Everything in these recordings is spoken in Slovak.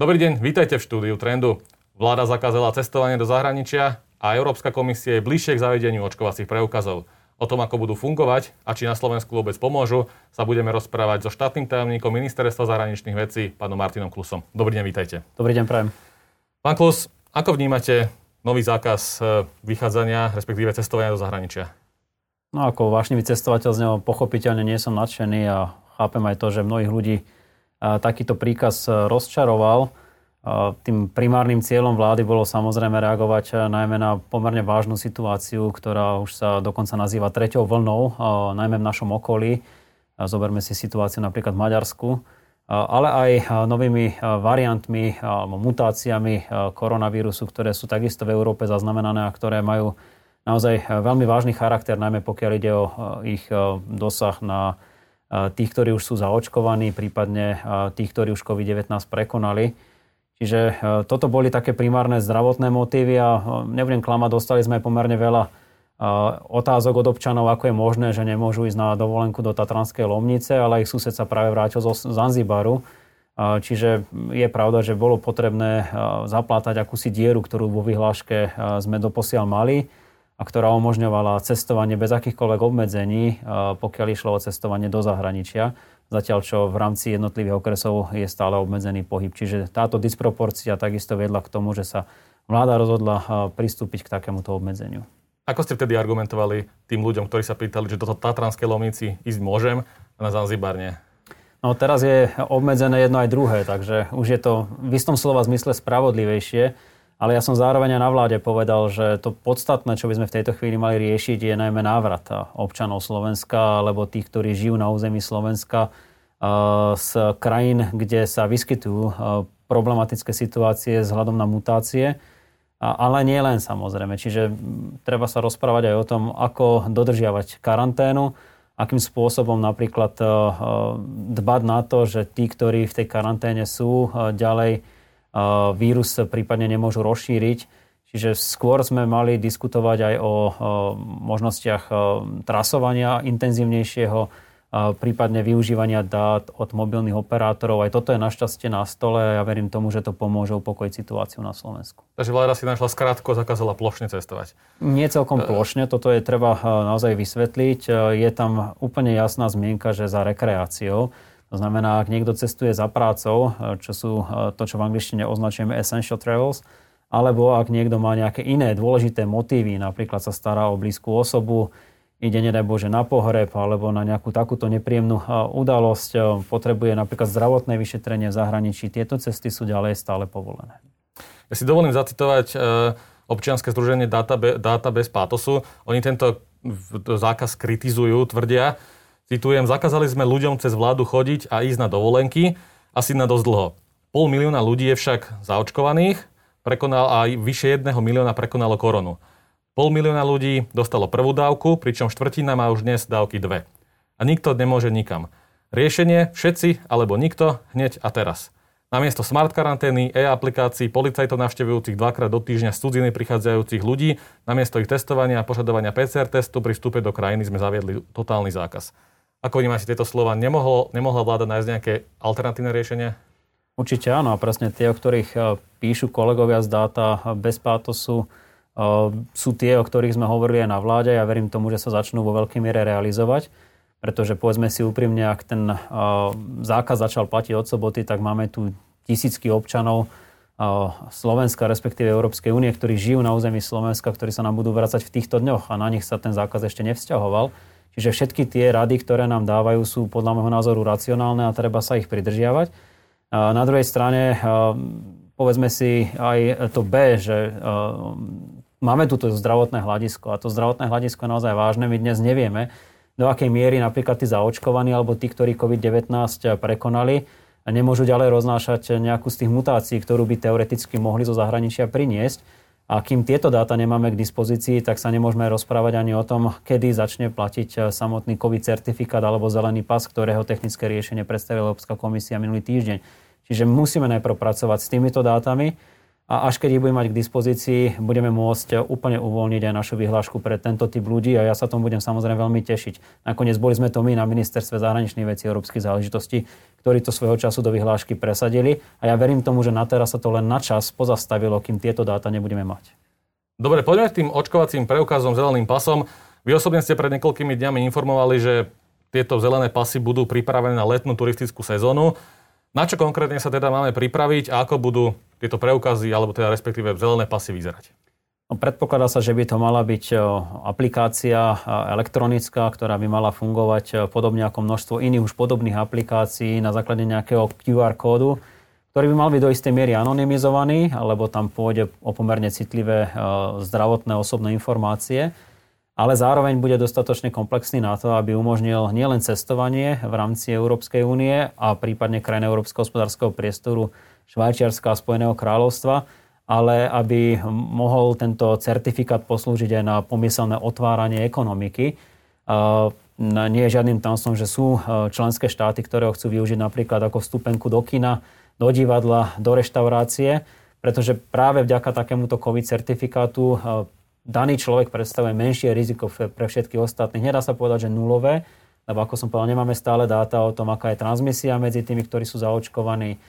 Dobrý deň, vítajte v štúdiu Trendu. Vláda zakázala cestovanie do zahraničia a Európska komisia je bližšie k zavedeniu očkovacích preukazov. O tom, ako budú fungovať a či na Slovensku vôbec pomôžu, sa budeme rozprávať so štátnym tajomníkom Ministerstva zahraničných vecí, pánom Martinom Klusom. Dobrý deň, vítajte. Dobrý deň, prajem. Pán Klus, ako vnímate nový zákaz e, vychádzania, respektíve cestovania do zahraničia? No ako vášnivý cestovateľ z neho pochopiteľne nie som nadšený a chápem aj to, že mnohých ľudí takýto príkaz e, rozčaroval. Tým primárnym cieľom vlády bolo samozrejme reagovať e, najmä na pomerne vážnu situáciu, ktorá už sa dokonca nazýva treťou vlnou, najmä v našom okolí. Zoberme si situáciu napríklad v Maďarsku, ale aj novými variantmi alebo mutáciami koronavírusu, ktoré sú takisto v Európe zaznamenané a ktoré majú naozaj veľmi vážny charakter, najmä pokiaľ ide o ich dosah na tých, ktorí už sú zaočkovaní, prípadne tých, ktorí už COVID-19 prekonali. Čiže toto boli také primárne zdravotné motívy a nebudem klamať, dostali sme pomerne veľa otázok od občanov, ako je možné, že nemôžu ísť na dovolenku do Tatranskej Lomnice, ale ich sused sa práve vrátil zo Zanzibaru. Čiže je pravda, že bolo potrebné zaplátať akúsi dieru, ktorú vo vyhláške sme doposiaľ mali a ktorá umožňovala cestovanie bez akýchkoľvek obmedzení, pokiaľ išlo o cestovanie do zahraničia, zatiaľ čo v rámci jednotlivých okresov je stále obmedzený pohyb. Čiže táto disproporcia takisto vedla k tomu, že sa vláda rozhodla pristúpiť k takémuto obmedzeniu. Ako ste vtedy argumentovali tým ľuďom, ktorí sa pýtali, že do Tatranskej Lomnici ísť môžem a na Zanzibar nie? No teraz je obmedzené jedno aj druhé, takže už je to v istom slova zmysle spravodlivejšie ale ja som zároveň aj na vláde povedal, že to podstatné, čo by sme v tejto chvíli mali riešiť, je najmä návrat občanov Slovenska alebo tých, ktorí žijú na území Slovenska z krajín, kde sa vyskytujú problematické situácie vzhľadom na mutácie. Ale nie len samozrejme. Čiže treba sa rozprávať aj o tom, ako dodržiavať karanténu, akým spôsobom napríklad dbať na to, že tí, ktorí v tej karanténe sú, ďalej vírus prípadne nemôžu rozšíriť. Čiže skôr sme mali diskutovať aj o možnostiach trasovania intenzívnejšieho, prípadne využívania dát od mobilných operátorov. Aj toto je našťastie na stole a ja verím tomu, že to pomôže upokojiť situáciu na Slovensku. Takže vláda si našla skrátko, zakázala plošne cestovať. Nie celkom plošne, toto je treba naozaj vysvetliť. Je tam úplne jasná zmienka, že za rekreáciou to znamená, ak niekto cestuje za prácou, e, čo sú e, to, čo v angličtine označujeme essential travels, alebo ak niekto má nejaké iné dôležité motívy, napríklad sa stará o blízku osobu, ide, nedaj Bože, na pohreb alebo na nejakú takúto nepríjemnú e, udalosť, potrebuje napríklad zdravotné vyšetrenie v zahraničí, tieto cesty sú ďalej stále povolené. Ja si dovolím zacitovať občianske združenie Data, Data bez pátosu. Oni tento zákaz kritizujú, tvrdia, Citujem, zakázali sme ľuďom cez vládu chodiť a ísť na dovolenky, asi na dosť dlho. Pol milióna ľudí je však zaočkovaných, prekonal aj vyše jedného milióna prekonalo koronu. Pol milióna ľudí dostalo prvú dávku, pričom štvrtina má už dnes dávky dve. A nikto nemôže nikam. Riešenie všetci alebo nikto hneď a teraz. Namiesto smart karantény, e-aplikácií, policajtov navštevujúcich dvakrát do týždňa z cudziny prichádzajúcich ľudí, namiesto ich testovania a požadovania PCR testu pri vstupe do krajiny sme zaviedli totálny zákaz. Ako vnímate tieto slova? Nemohol, nemohla vláda nájsť nejaké alternatívne riešenie? Určite áno. A presne tie, o ktorých e, píšu kolegovia z dáta bez pátosu, e, sú tie, o ktorých sme hovorili aj na vláde. Ja verím tomu, že sa začnú vo veľkej miere realizovať. Pretože povedzme si úprimne, ak ten e, zákaz začal platiť od soboty, tak máme tu tisícky občanov Slovenska, respektíve Európskej únie, ktorí žijú na území Slovenska, ktorí sa nám budú vracať v týchto dňoch a na nich sa ten zákaz ešte nevzťahoval. Čiže všetky tie rady, ktoré nám dávajú, sú podľa môjho názoru racionálne a treba sa ich pridržiavať. Na druhej strane, povedzme si aj to B, že máme tu zdravotné hľadisko a to zdravotné hľadisko je naozaj vážne. My dnes nevieme, do akej miery napríklad tí zaočkovaní alebo tí, ktorí COVID-19 prekonali, nemôžu ďalej roznášať nejakú z tých mutácií, ktorú by teoreticky mohli zo zahraničia priniesť. A kým tieto dáta nemáme k dispozícii, tak sa nemôžeme rozprávať ani o tom, kedy začne platiť eh, samotný COVID certifikát alebo zelený pas, ktorého technické riešenie predstavila Európska komisia minulý týždeň. Čiže musíme najprv pracovať s týmito dátami a až keď ich budeme mať k dispozícii, budeme môcť úplne uvoľniť aj našu vyhlášku pre tento typ ľudí a ja sa tomu budem samozrejme veľmi tešiť. Nakoniec boli sme to my na ministerstve zahraničných vecí a európskych záležitostí, ktorí to svojho času do vyhlášky presadili a ja verím tomu, že na teraz sa to len na čas pozastavilo, kým tieto dáta nebudeme mať. Dobre, poďme k tým očkovacím preukazom, zeleným pasom. Vy osobne ste pred niekoľkými dňami informovali, že tieto zelené pasy budú pripravené na letnú turistickú sezónu. Na čo konkrétne sa teda máme pripraviť a ako budú tieto preukazy, alebo teda respektíve zelené pasy vyzerať? No, predpokladá sa, že by to mala byť aplikácia elektronická, ktorá by mala fungovať podobne ako množstvo iných už podobných aplikácií na základe nejakého QR kódu, ktorý by mal byť do istej miery anonymizovaný, alebo tam pôjde o pomerne citlivé zdravotné osobné informácie ale zároveň bude dostatočne komplexný na to, aby umožnil nielen cestovanie v rámci Európskej únie a prípadne krajín Európskeho hospodárskeho priestoru Švajčiarska a Spojeného kráľovstva, ale aby mohol tento certifikát poslúžiť aj na pomyselné otváranie ekonomiky. Nie je žiadnym tamstvom, že sú členské štáty, ktoré ho chcú využiť napríklad ako vstupenku do kina, do divadla, do reštaurácie, pretože práve vďaka takémuto COVID certifikátu daný človek predstavuje menšie riziko pre všetkých ostatných. Nedá sa povedať, že nulové, lebo ako som povedal, nemáme stále dáta o tom, aká je transmisia medzi tými, ktorí sú zaočkovaní.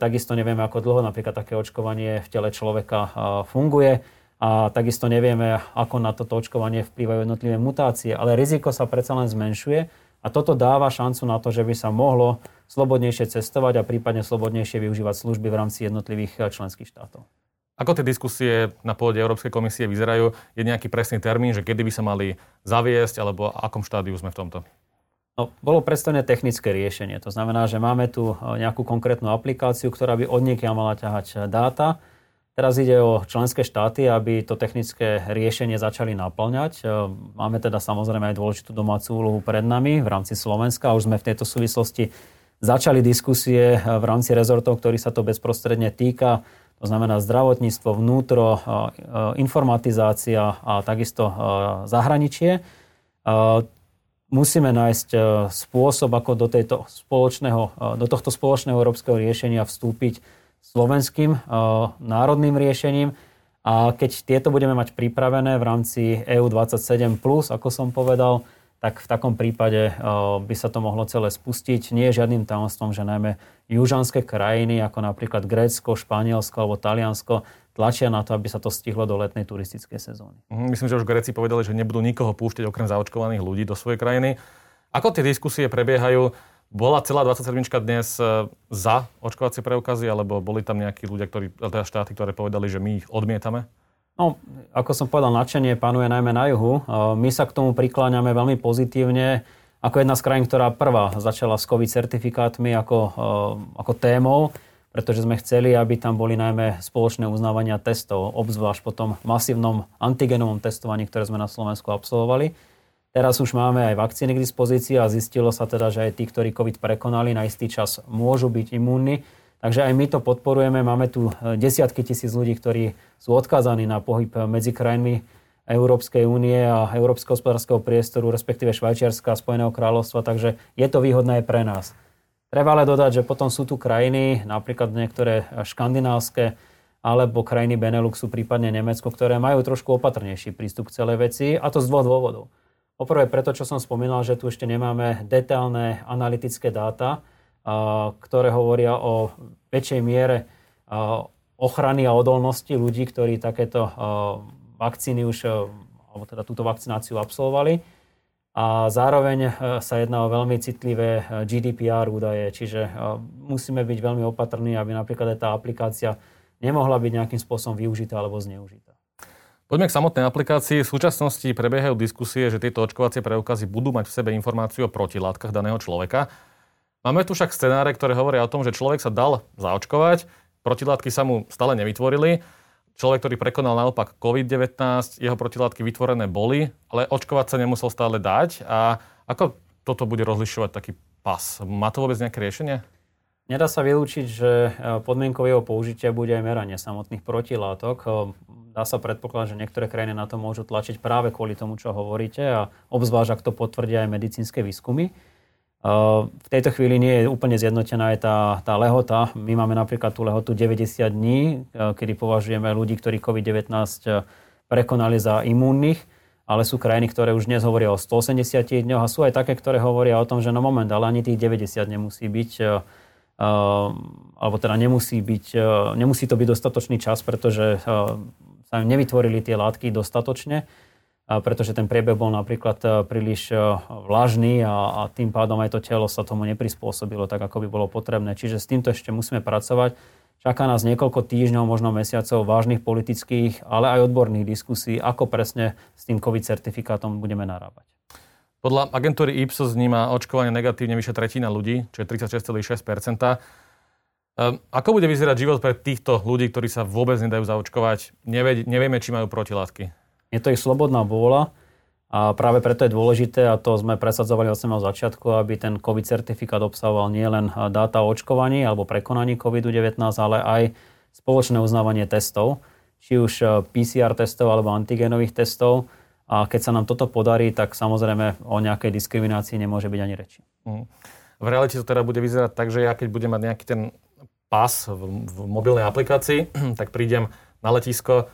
Takisto nevieme, ako dlho napríklad také očkovanie v tele človeka funguje. A takisto nevieme, ako na toto očkovanie vplyvajú jednotlivé mutácie. Ale riziko sa predsa len zmenšuje a toto dáva šancu na to, že by sa mohlo slobodnejšie cestovať a prípadne slobodnejšie využívať služby v rámci jednotlivých členských štátov. Ako tie diskusie na pôde Európskej komisie vyzerajú? Je nejaký presný termín, že kedy by sa mali zaviesť, alebo akom štádiu sme v tomto? No, bolo predstavené technické riešenie. To znamená, že máme tu e, nejakú konkrétnu aplikáciu, ktorá by od mala ťahať dáta. Teraz ide o členské štáty, aby to technické riešenie začali naplňať. E, máme teda samozrejme aj dôležitú domácu úlohu pred nami v rámci Slovenska. Už sme v tejto súvislosti začali diskusie v rámci rezortov, ktorý sa to bezprostredne týka to znamená zdravotníctvo, vnútro, informatizácia a takisto zahraničie. Musíme nájsť spôsob, ako do, tejto spoločného, do tohto spoločného európskeho riešenia vstúpiť slovenským národným riešením. A keď tieto budeme mať pripravené v rámci EU27+, ako som povedal, tak v takom prípade by sa to mohlo celé spustiť. Nie je žiadnym tajomstvom, že najmä južanské krajiny, ako napríklad Grécko, Španielsko alebo Taliansko, tlačia na to, aby sa to stihlo do letnej turistickej sezóny. Mhm, myslím, že už Gréci povedali, že nebudú nikoho púšťať okrem zaočkovaných ľudí do svojej krajiny. Ako tie diskusie prebiehajú? Bola celá 27. dnes e, za očkovacie preukazy, alebo boli tam nejakí ľudia, ktorí, teda štáty, ktoré povedali, že my ich odmietame? No, ako som povedal, nadšenie panuje najmä na juhu. My sa k tomu prikláňame veľmi pozitívne ako jedna z krajín, ktorá prvá začala s COVID certifikátmi ako, ako témou, pretože sme chceli, aby tam boli najmä spoločné uznávania testov, obzvlášť po tom masívnom antigenovom testovaní, ktoré sme na Slovensku absolvovali. Teraz už máme aj vakcíny k dispozícii a zistilo sa teda, že aj tí, ktorí COVID prekonali, na istý čas môžu byť imúnni Takže aj my to podporujeme. Máme tu e, desiatky tisíc ľudí, ktorí sú odkázaní na pohyb medzi krajinami Európskej únie a Európskeho hospodárskeho priestoru, respektíve Švajčiarska a Spojeného kráľovstva, takže je to výhodné aj pre nás. Treba ale dodať, že potom sú tu krajiny, napríklad niektoré škandinávske alebo krajiny Beneluxu, prípadne Nemecko, ktoré majú trošku opatrnejší prístup k celej veci a to z dvoch dôvodov. Poprvé preto, čo som spomínal, že tu ešte nemáme detailné analytické dáta, ktoré hovoria o väčšej miere ochrany a odolnosti ľudí, ktorí takéto vakcíny už, alebo teda túto vakcináciu absolvovali. A zároveň sa jedná o veľmi citlivé GDPR údaje, čiže musíme byť veľmi opatrní, aby napríklad aj tá aplikácia nemohla byť nejakým spôsobom využitá alebo zneužitá. Poďme k samotnej aplikácii. V súčasnosti prebiehajú diskusie, že tieto očkovacie preukazy budú mať v sebe informáciu o protilátkach daného človeka. Máme tu však scenáre, ktoré hovoria o tom, že človek sa dal zaočkovať, protilátky sa mu stále nevytvorili, človek, ktorý prekonal naopak COVID-19, jeho protilátky vytvorené boli, ale očkovať sa nemusel stále dať. A ako toto bude rozlišovať taký pas? Má to vôbec nejaké riešenie? Nedá sa vylúčiť, že e, podmienkou jeho použitia bude aj meranie samotných protilátok. E, dá sa predpokladať, že niektoré krajiny na to môžu tlačiť práve kvôli tomu, čo hovoríte a obzvlášť, ak to potvrdia aj medicínske výskumy. V tejto chvíli nie je úplne zjednotená aj tá, tá lehota. My máme napríklad tú lehotu 90 dní, kedy považujeme ľudí, ktorí COVID-19 prekonali za imúnnych, ale sú krajiny, ktoré už dnes hovoria o 180 dňoch a sú aj také, ktoré hovoria o tom, že no moment, ale ani tých 90 nemusí byť, alebo teda nemusí, byť, nemusí to byť dostatočný čas, pretože sa nevytvorili tie látky dostatočne pretože ten priebeh bol napríklad e, príliš e, vlažný a, a tým pádom aj to telo sa tomu neprispôsobilo tak, ako by bolo potrebné. Čiže s týmto ešte musíme pracovať. Čaká nás niekoľko týždňov, možno mesiacov vážnych politických, ale aj odborných diskusí, ako presne s tým COVID certifikátom budeme narábať. Podľa agentúry Ipsos vníma očkovanie negatívne vyše tretina ľudí, čo je 36,6 ehm, Ako bude vyzerať život pre týchto ľudí, ktorí sa vôbec nedajú zaočkovať? Nevieme, či majú protilátky. Je to ich slobodná vôľa a práve preto je dôležité, a to sme presadzovali od samého začiatku, aby ten COVID certifikát obsahoval nielen dáta o očkovaní alebo prekonaní COVID-19, ale aj spoločné uznávanie testov, či už e, PCR testov alebo antigenových testov. A keď sa nám toto podarí, tak samozrejme o nejakej diskriminácii nemôže byť ani reči. Mm. V realite to teda bude vyzerať tak, že ja keď budem mať nejaký ten pas v, v mobilnej aplikácii, tak prídem na letisko,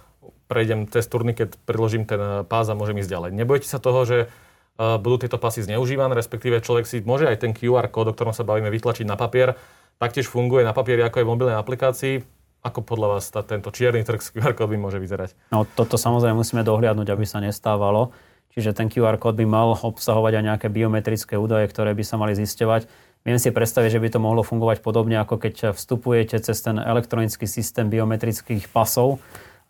prejdem cez turniket, predložím ten eh, pás a môžem ísť ďalej. Nebojte sa toho, že eh, budú tieto pasy zneužívané, respektíve človek si môže aj ten QR kód, o ktorom sa bavíme, vytlačiť na papier. Taktiež funguje na papieri ako aj v mobilnej aplikácii. Ako podľa vás tá, tento čierny trh s QR kódmi môže vyzerať? No toto samozrejme musíme dohliadnúť, aby sa nestávalo. Čiže ten QR kód by mal obsahovať aj nejaké biometrické údaje, ktoré by sa mali zisťovať. Viem si predstaviť, že by to mohlo fungovať podobne, ako keď vstupujete cez ten elektronický systém biometrických pasov,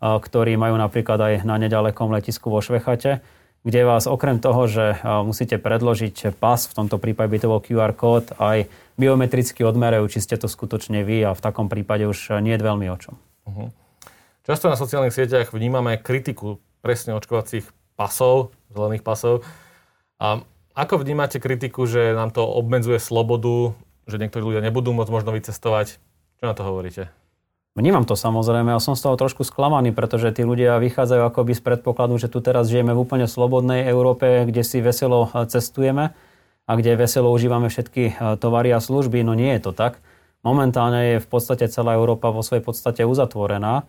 ktorí majú napríklad aj na nedalekom letisku vo Švechate, kde vás okrem toho, že musíte predložiť pas, v tomto prípade by to bol QR kód, aj biometricky odmerajú, či ste to skutočne vy a v takom prípade už nie je veľmi o čom. Uh-huh. Často na sociálnych sieťach vnímame kritiku presne očkovacích pasov, zelených pasov. A ako vnímate kritiku, že nám to obmedzuje slobodu, že niektorí ľudia nebudú môcť možno vycestovať? Čo na to hovoríte? Vnímam to samozrejme a som z toho trošku sklamaný, pretože tí ľudia vychádzajú akoby z predpokladu, že tu teraz žijeme v úplne slobodnej Európe, kde si veselo e, cestujeme a kde veselo užívame všetky e, tovary a služby. No nie je to tak. Momentálne je v podstate celá Európa vo svojej podstate uzatvorená.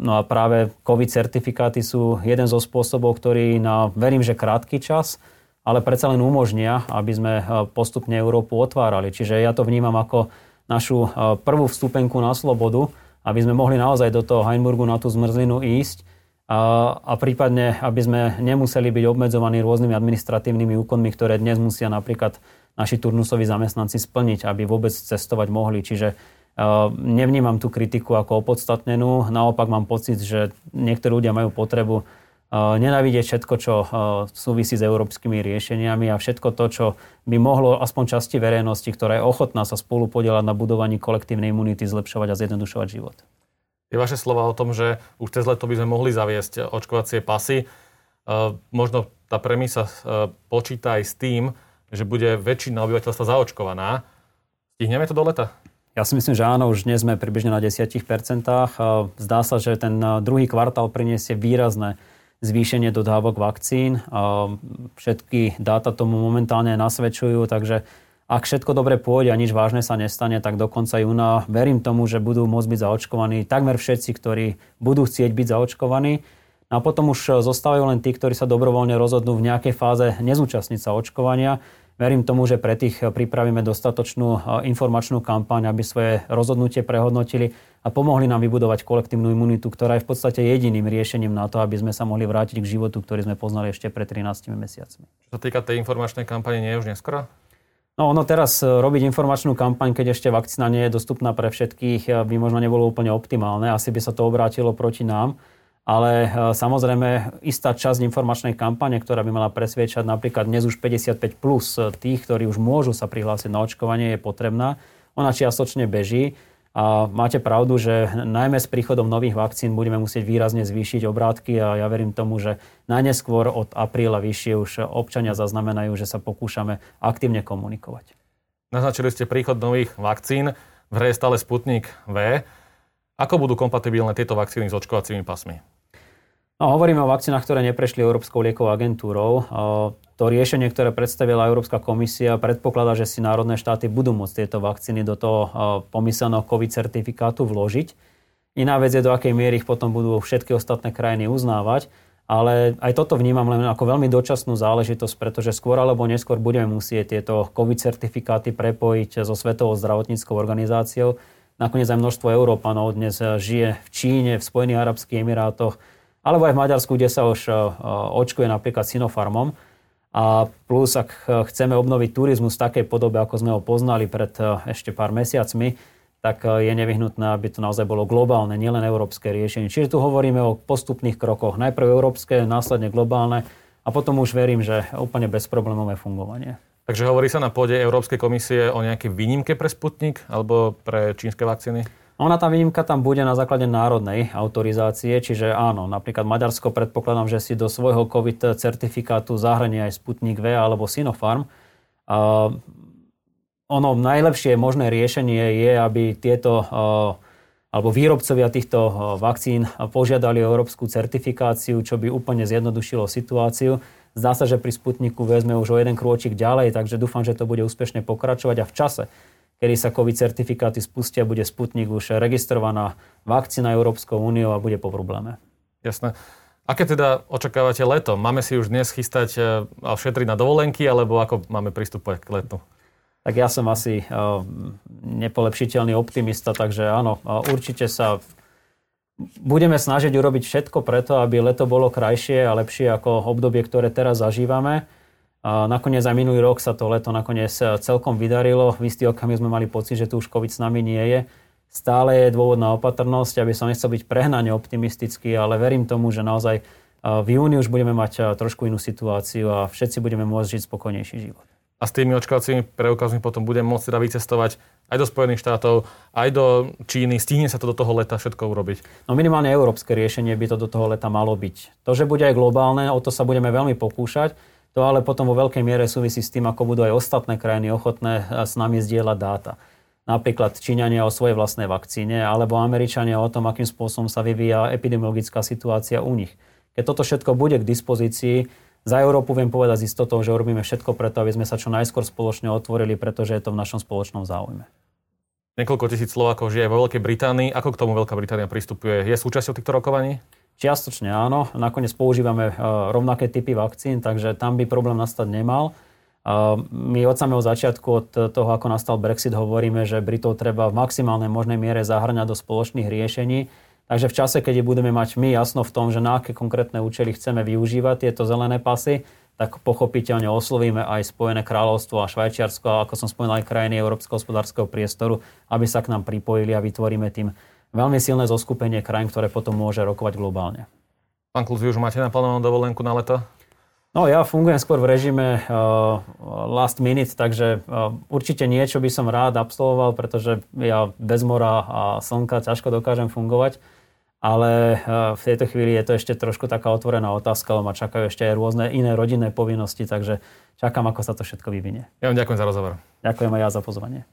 No a práve COVID certifikáty sú jeden zo spôsobov, ktorý na, verím, že krátky čas, ale predsa len umožnia, aby sme e, postupne Európu otvárali. Čiže ja to vnímam ako našu e, prvú vstupenku na slobodu, aby sme mohli naozaj do toho Heinburgu na tú zmrzlinu ísť a, a prípadne, aby sme nemuseli byť obmedzovaní rôznymi administratívnymi úkonmi, ktoré dnes musia napríklad naši turnusoví zamestnanci splniť, aby vôbec cestovať mohli. Čiže uh, nevnímam tú kritiku ako opodstatnenú, naopak mám pocit, že niektorí ľudia majú potrebu nenávidieť všetko, čo súvisí s európskymi riešeniami a všetko to, čo by mohlo aspoň časti verejnosti, ktorá je ochotná sa spolu podielať na budovaní kolektívnej imunity, zlepšovať a zjednodušovať život. Je vaše slova o tom, že už cez leto by sme mohli zaviesť očkovacie pasy. Možno tá premisa počíta aj s tým, že bude väčšina obyvateľstva zaočkovaná. Stihneme to do leta? Ja si myslím, že áno, už dnes sme približne na 10%. Zdá sa, že ten druhý kvartál priniesie výrazné zvýšenie dodávok vakcín. Všetky dáta tomu momentálne nasvedčujú, takže ak všetko dobre pôjde a nič vážne sa nestane, tak do konca júna verím tomu, že budú môcť byť zaočkovaní takmer všetci, ktorí budú chcieť byť zaočkovaní. A potom už zostávajú len tí, ktorí sa dobrovoľne rozhodnú v nejakej fáze nezúčastniť sa očkovania. Verím tomu, že pre tých pripravíme dostatočnú informačnú kampaň, aby svoje rozhodnutie prehodnotili a pomohli nám vybudovať kolektívnu imunitu, ktorá je v podstate jediným riešením na to, aby sme sa mohli vrátiť k životu, ktorý sme poznali ešte pred 13 mesiacmi. Čo sa týka tej informačnej kampane, nie je už neskoro? No ono teraz e, robiť informačnú kampaň, keď ešte vakcína nie je dostupná pre všetkých, by možno nebolo úplne optimálne. Asi by sa to obrátilo proti nám. Ale e, samozrejme, istá časť informačnej kampane, ktorá by mala presviečať napríklad dnes už 55 plus tých, ktorí už môžu sa prihlásiť na očkovanie, je potrebná. Ona čiastočne beží. A máte pravdu, že najmä s príchodom nových vakcín budeme musieť výrazne zvýšiť obrátky a ja verím tomu, že najneskôr od apríla vyššie už občania zaznamenajú, že sa pokúšame aktívne komunikovať. Naznačili ste príchod nových vakcín. V hre je stále Sputnik V. Ako budú kompatibilné tieto vakcíny s očkovacími pasmi? No, hovoríme o vakcínach, ktoré neprešli Európskou liekovou agentúrou. To riešenie, ktoré predstavila Európska komisia, predpokladá, že si národné štáty budú môcť tieto vakcíny do toho pomyselného COVID certifikátu vložiť. Iná vec je, do akej miery ich potom budú všetky ostatné krajiny uznávať. Ale aj toto vnímam len ako veľmi dočasnú záležitosť, pretože skôr alebo neskôr budeme musieť tieto COVID certifikáty prepojiť so Svetovou zdravotníckou organizáciou. Nakoniec aj množstvo Európanov dnes žije v Číne, v Spojených Arabských Emirátoch, alebo aj v Maďarsku, kde sa už e, očkuje napríklad Sinopharmom. A plus, ak chceme obnoviť turizmus v takej podobe, ako sme ho poznali pred ešte pár mesiacmi, tak je nevyhnutné, aby to naozaj bolo globálne, nielen európske riešenie. Čiže tu hovoríme o postupných krokoch. Najprv európske, následne globálne a potom už verím, že úplne bezproblémové fungovanie. Takže hovorí sa na pôde Európskej komisie o nejakej výnimke pre Sputnik alebo pre čínske vakcíny? Ona tá výnimka tam bude na základe národnej autorizácie, čiže áno, napríklad Maďarsko predpokladám, že si do svojho COVID certifikátu zahranie aj Sputnik V alebo Sinopharm. A ono najlepšie možné riešenie je, aby tieto alebo výrobcovia týchto vakcín požiadali o európsku certifikáciu, čo by úplne zjednodušilo situáciu. Zdá sa, že pri Sputniku vezme už o jeden krôčik ďalej, takže dúfam, že to bude úspešne pokračovať a v čase, kedy sa COVID certifikáty spustia, bude Sputnik už registrovaná vakcína Európskou úniou a bude po probléme. Jasné. Aké teda očakávate leto? Máme si už dnes chystať e, a šetriť na dovolenky, alebo ako máme pristupovať k letu? Tak ja som asi uh, nepolepšiteľný optimista, takže áno, uh, určite sa budeme snažiť urobiť všetko preto, aby leto bolo krajšie a lepšie ako obdobie, ktoré teraz zažívame. Nakoniec aj minulý rok sa to leto nakoniec e, celkom vydarilo. V istý okamih sme mali pocit, že tu už COVID s nami nie je. Stále je dôvod na opatrnosť, aby som nechcel byť prehnane optimistický, ale verím tomu, že naozaj e, v júni už budeme mať e, trošku inú situáciu a všetci budeme môcť žiť spokojnejší život. A s tými očkovacími preukazmi potom budeme môcť teda vycestovať aj do Spojených štátov, aj do Číny. Stihne sa to do toho leta všetko urobiť? No minimálne európske riešenie by to do toho leta malo byť. To, že bude aj globálne, o to sa budeme veľmi pokúšať. To ale potom vo veľkej miere súvisí s tým, ako budú aj ostatné krajiny ochotné eh, s nami zdieľať dáta. Napríklad Číňania o svojej vlastnej vakcíne, alebo Američania o tom, akým spôsobom sa vyvíja epidemiologická situácia u nich. Keď toto všetko bude k dispozícii, za Európu viem povedať s istotou, že robíme všetko preto, aby sme sa čo najskôr spoločne otvorili, pretože je to v našom spoločnom záujme. Niekoľko tisíc Slovákov žije vo Veľkej Británii. Ako k tomu Veľká Británia pristupuje? Je súčasťou týchto rokovaní? Čiastočne áno, nakoniec používame e, rovnaké typy vakcín, takže tam by problém nastať nemal. E, my od samého začiatku, od toho, ako nastal Brexit, hovoríme, že Britov treba v maximálnej možnej miere zahrňať do spoločných riešení. Takže v čase, keď budeme mať my jasno v tom, že na aké konkrétne účely chceme využívať tieto zelené pasy, tak pochopiteľne oslovíme aj Spojené kráľovstvo a Švajčiarsko, a ako som spomínal aj krajiny Európskeho hospodárskeho priestoru, aby sa k nám pripojili a vytvoríme tým veľmi silné zoskupenie krajín, ktoré potom môže rokovať globálne. Pán Klus, vy už máte naplánovanú dovolenku na leto? No ja fungujem skôr v režime uh, last minute, takže uh, určite niečo by som rád absolvoval, pretože ja bez mora a slnka ťažko dokážem fungovať. Ale uh, v tejto chvíli je to ešte trošku taká otvorená otázka, lebo ma čakajú ešte aj rôzne iné rodinné povinnosti, takže čakám, ako sa to všetko vyvinie. Ja vám ďakujem za rozhovor. Ďakujem aj ja za pozvanie.